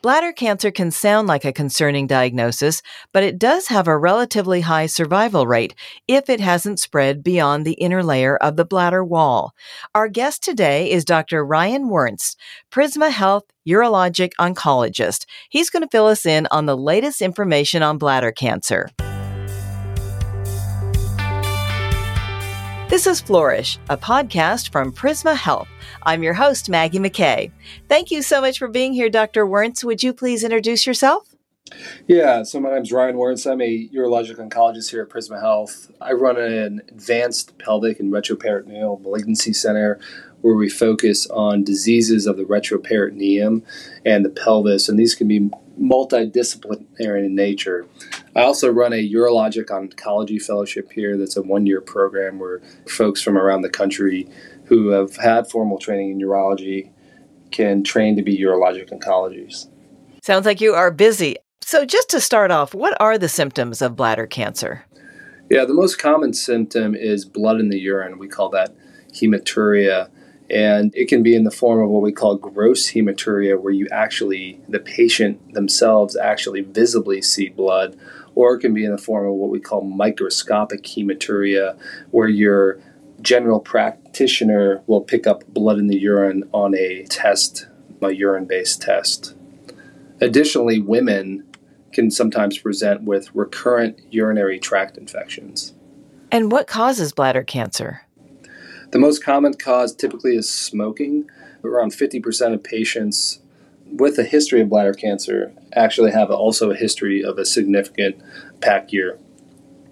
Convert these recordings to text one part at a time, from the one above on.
Bladder cancer can sound like a concerning diagnosis, but it does have a relatively high survival rate if it hasn't spread beyond the inner layer of the bladder wall. Our guest today is Dr. Ryan Werntz, Prisma Health urologic oncologist. He's going to fill us in on the latest information on bladder cancer. This is Flourish, a podcast from Prisma Health. I'm your host, Maggie McKay. Thank you so much for being here, Dr. Werntz. Would you please introduce yourself? Yeah, so my name is Ryan Werntz. I'm a urologic oncologist here at Prisma Health. I run an advanced pelvic and retroperitoneal malignancy center where we focus on diseases of the retroperitoneum and the pelvis, and these can be multidisciplinary in nature. I also run a urologic oncology fellowship here that's a one year program where folks from around the country who have had formal training in urology can train to be urologic oncologists. Sounds like you are busy. So, just to start off, what are the symptoms of bladder cancer? Yeah, the most common symptom is blood in the urine. We call that hematuria. And it can be in the form of what we call gross hematuria, where you actually, the patient themselves actually visibly see blood, or it can be in the form of what we call microscopic hematuria, where your general practitioner will pick up blood in the urine on a test, a urine based test. Additionally, women can sometimes present with recurrent urinary tract infections. And what causes bladder cancer? The most common cause typically is smoking. Around 50% of patients with a history of bladder cancer actually have also a history of a significant pack year.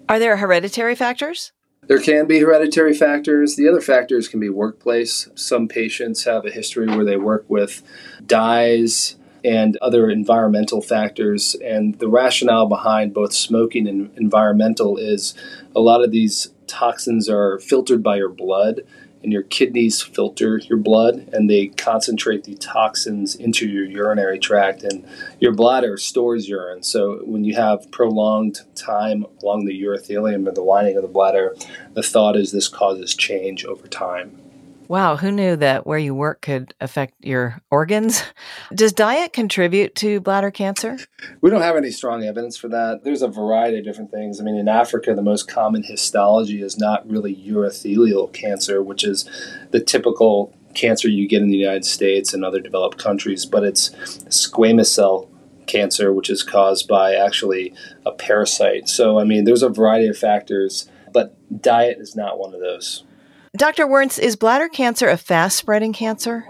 Are there hereditary factors? There can be hereditary factors. The other factors can be workplace. Some patients have a history where they work with dyes and other environmental factors. And the rationale behind both smoking and environmental is a lot of these toxins are filtered by your blood and your kidneys filter your blood and they concentrate the toxins into your urinary tract and your bladder stores urine so when you have prolonged time along the urothelium or the lining of the bladder the thought is this causes change over time Wow, who knew that where you work could affect your organs? Does diet contribute to bladder cancer? We don't have any strong evidence for that. There's a variety of different things. I mean, in Africa, the most common histology is not really urothelial cancer, which is the typical cancer you get in the United States and other developed countries, but it's squamous cell cancer, which is caused by actually a parasite. So, I mean, there's a variety of factors, but diet is not one of those. Dr. Werntz, is bladder cancer a fast spreading cancer?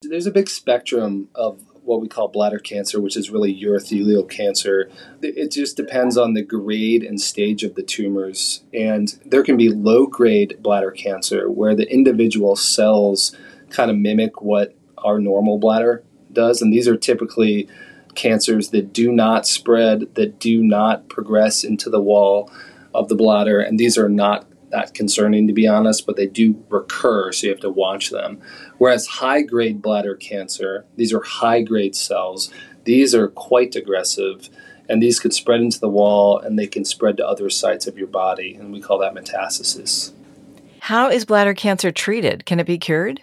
There's a big spectrum of what we call bladder cancer, which is really urothelial cancer. It just depends on the grade and stage of the tumors. And there can be low grade bladder cancer where the individual cells kind of mimic what our normal bladder does. And these are typically cancers that do not spread, that do not progress into the wall of the bladder. And these are not that concerning to be honest, but they do recur, so you have to watch them. Whereas high grade bladder cancer, these are high grade cells, these are quite aggressive and these could spread into the wall and they can spread to other sites of your body, and we call that metastasis. How is bladder cancer treated? Can it be cured?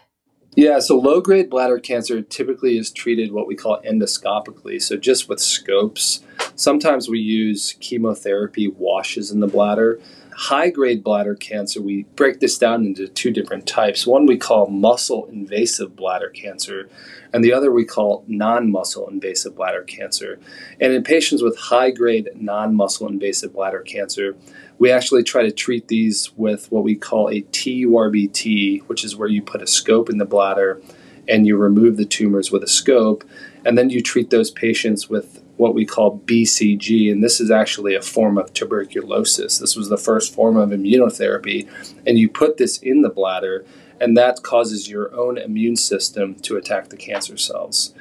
Yeah, so low grade bladder cancer typically is treated what we call endoscopically, so just with scopes. Sometimes we use chemotherapy washes in the bladder high grade bladder cancer, we break this down into two different types. One we call muscle invasive bladder cancer, and the other we call non muscle invasive bladder cancer. And in patients with high grade non muscle invasive bladder cancer, we actually try to treat these with what we call a TURBT, which is where you put a scope in the bladder and you remove the tumors with a scope. And then you treat those patients with what we call BCG, and this is actually a form of tuberculosis. This was the first form of immunotherapy, and you put this in the bladder, and that causes your own immune system to attack the cancer cells.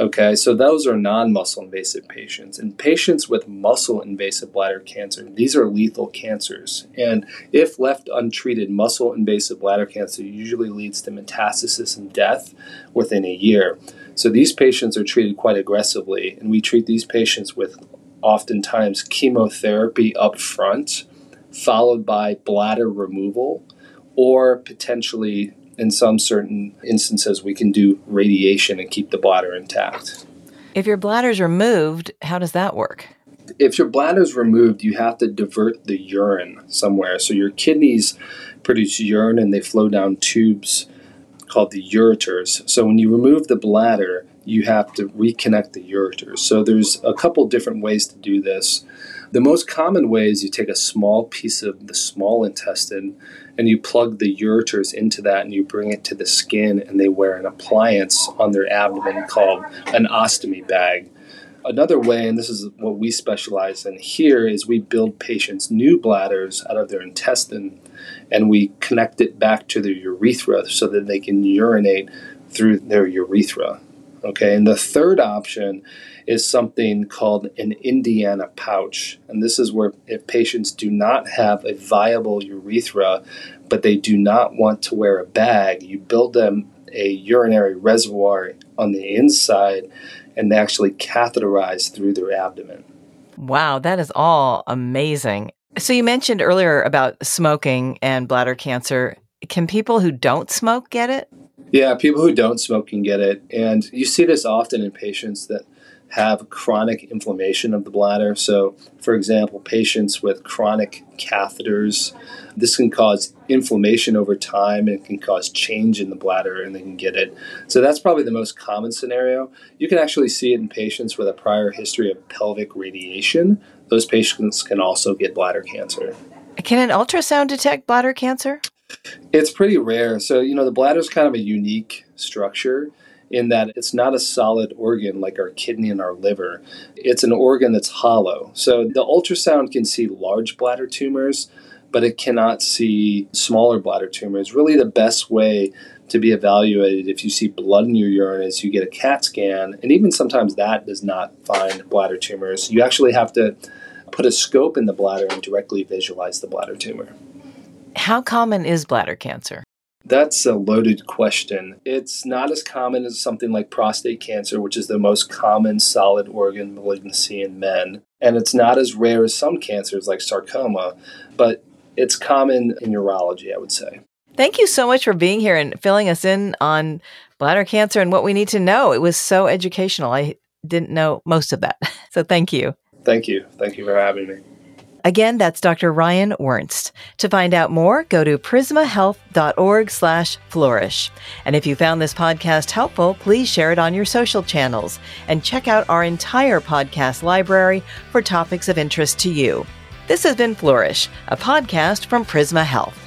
Okay, so those are non muscle invasive patients. And patients with muscle invasive bladder cancer, these are lethal cancers. And if left untreated, muscle invasive bladder cancer usually leads to metastasis and death within a year. So these patients are treated quite aggressively, and we treat these patients with oftentimes chemotherapy up front, followed by bladder removal, or potentially, in some certain instances, we can do radiation and keep the bladder intact. If your bladder's removed, how does that work? If your bladder's removed, you have to divert the urine somewhere. So your kidneys produce urine and they flow down tubes called the ureters. So when you remove the bladder, you have to reconnect the ureters. So there's a couple different ways to do this. The most common way is you take a small piece of the small intestine and you plug the ureters into that and you bring it to the skin and they wear an appliance on their abdomen called an ostomy bag. Another way, and this is what we specialize in here, is we build patients new bladders out of their intestine and we connect it back to their urethra so that they can urinate through their urethra. Okay, and the third option is something called an Indiana pouch. And this is where if patients do not have a viable urethra, but they do not want to wear a bag, you build them a urinary reservoir on the inside and they actually catheterize through their abdomen. Wow, that is all amazing. So you mentioned earlier about smoking and bladder cancer. Can people who don't smoke get it? Yeah, people who don't smoke can get it. And you see this often in patients that have chronic inflammation of the bladder. So, for example, patients with chronic catheters, this can cause inflammation over time and can cause change in the bladder and they can get it. So, that's probably the most common scenario. You can actually see it in patients with a prior history of pelvic radiation. Those patients can also get bladder cancer. Can an ultrasound detect bladder cancer? It's pretty rare. So, you know, the bladder is kind of a unique structure in that it's not a solid organ like our kidney and our liver. It's an organ that's hollow. So, the ultrasound can see large bladder tumors, but it cannot see smaller bladder tumors. Really, the best way to be evaluated if you see blood in your urine is you get a CAT scan, and even sometimes that does not find bladder tumors. You actually have to put a scope in the bladder and directly visualize the bladder tumor. How common is bladder cancer? That's a loaded question. It's not as common as something like prostate cancer, which is the most common solid organ malignancy in men. And it's not as rare as some cancers like sarcoma, but it's common in urology, I would say. Thank you so much for being here and filling us in on bladder cancer and what we need to know. It was so educational. I didn't know most of that. So thank you. Thank you. Thank you for having me. Again, that's Dr. Ryan Werntz. To find out more, go to prismahealth.org slash flourish. And if you found this podcast helpful, please share it on your social channels and check out our entire podcast library for topics of interest to you. This has been Flourish, a podcast from Prisma Health.